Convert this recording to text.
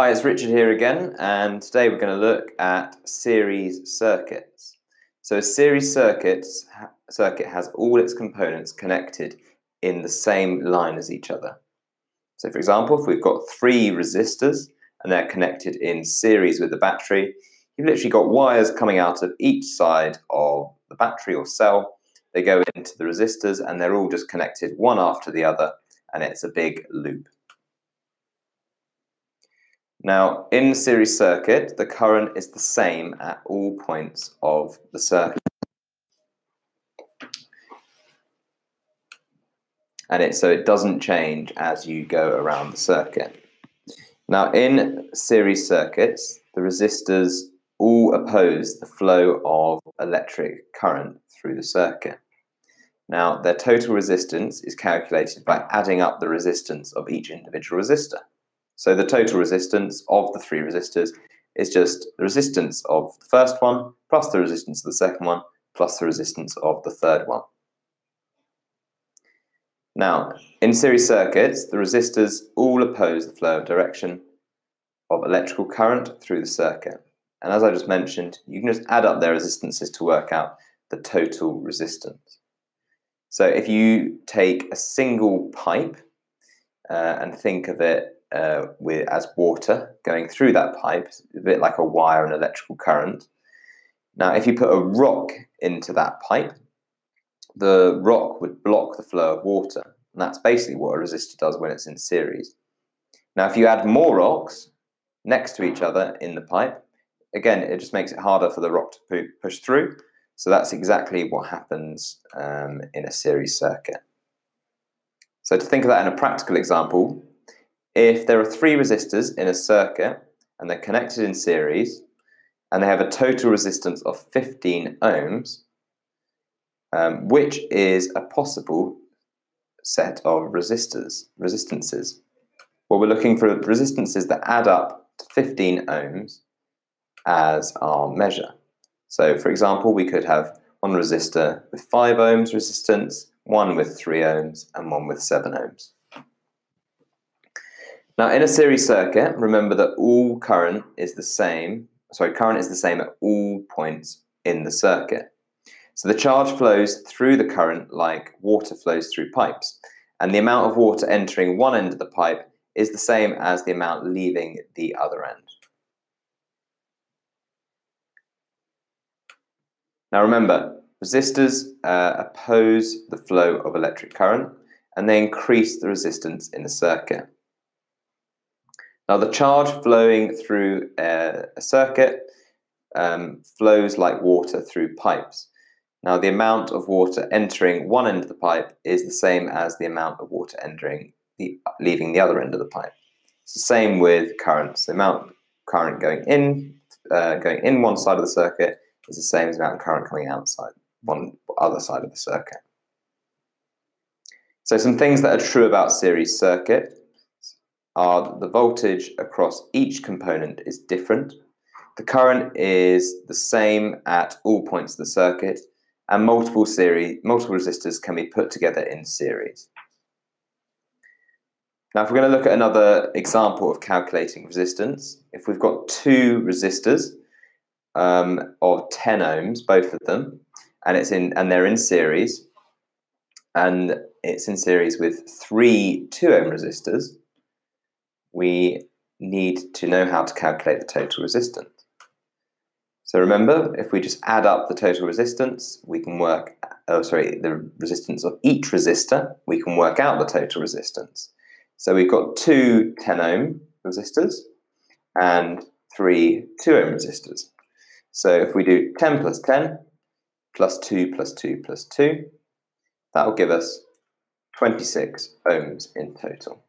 Hi, it's Richard here again, and today we're going to look at series circuits. So a series circuit, circuit has all its components connected in the same line as each other. So for example, if we've got three resistors and they're connected in series with the battery, you've literally got wires coming out of each side of the battery or cell. They go into the resistors and they're all just connected one after the other, and it's a big loop. Now, in series circuit, the current is the same at all points of the circuit. And it, so it doesn't change as you go around the circuit. Now, in series circuits, the resistors all oppose the flow of electric current through the circuit. Now, their total resistance is calculated by adding up the resistance of each individual resistor. So the total resistance of the three resistors is just the resistance of the first one plus the resistance of the second one plus the resistance of the third one. Now, in series circuits, the resistors all oppose the flow of direction of electrical current through the circuit. And as I just mentioned, you can just add up their resistances to work out the total resistance. So if you take a single pipe uh, and think of it uh, with as water going through that pipe, a bit like a wire and electrical current. Now, if you put a rock into that pipe, the rock would block the flow of water. And that's basically what a resistor does when it's in series. Now, if you add more rocks next to each other in the pipe, again, it just makes it harder for the rock to push through. So that's exactly what happens um, in a series circuit. So to think of that in a practical example, if there are three resistors in a circuit and they're connected in series and they have a total resistance of 15 ohms, um, which is a possible set of resistors, resistances. Well, we're looking for resistances that add up to 15 ohms as our measure. So, for example, we could have one resistor with 5 ohms resistance, one with 3 ohms, and one with 7 ohms. Now, in a series circuit, remember that all current is the same, sorry, current is the same at all points in the circuit. So the charge flows through the current like water flows through pipes, and the amount of water entering one end of the pipe is the same as the amount leaving the other end. Now remember, resistors uh, oppose the flow of electric current and they increase the resistance in the circuit. Now, the charge flowing through a, a circuit um, flows like water through pipes. Now, the amount of water entering one end of the pipe is the same as the amount of water entering the leaving the other end of the pipe. It's the same with currents. The amount of current going in uh, going in one side of the circuit is the same as the amount of current coming outside one other side of the circuit. So some things that are true about series circuit are the voltage across each component is different. The current is the same at all points of the circuit, and multiple series, multiple resistors can be put together in series. Now, if we're going to look at another example of calculating resistance, if we've got two resistors um, of 10 ohms, both of them, and it's in and they're in series, and it's in series with three 2 ohm resistors, we need to know how to calculate the total resistance. So remember, if we just add up the total resistance, we can work, uh, oh sorry, the resistance of each resistor, we can work out the total resistance. So we've got two 10 ohm resistors and three 2 ohm resistors. So if we do 10 plus 10 plus 2 plus 2 plus 2, that will give us 26 ohms in total.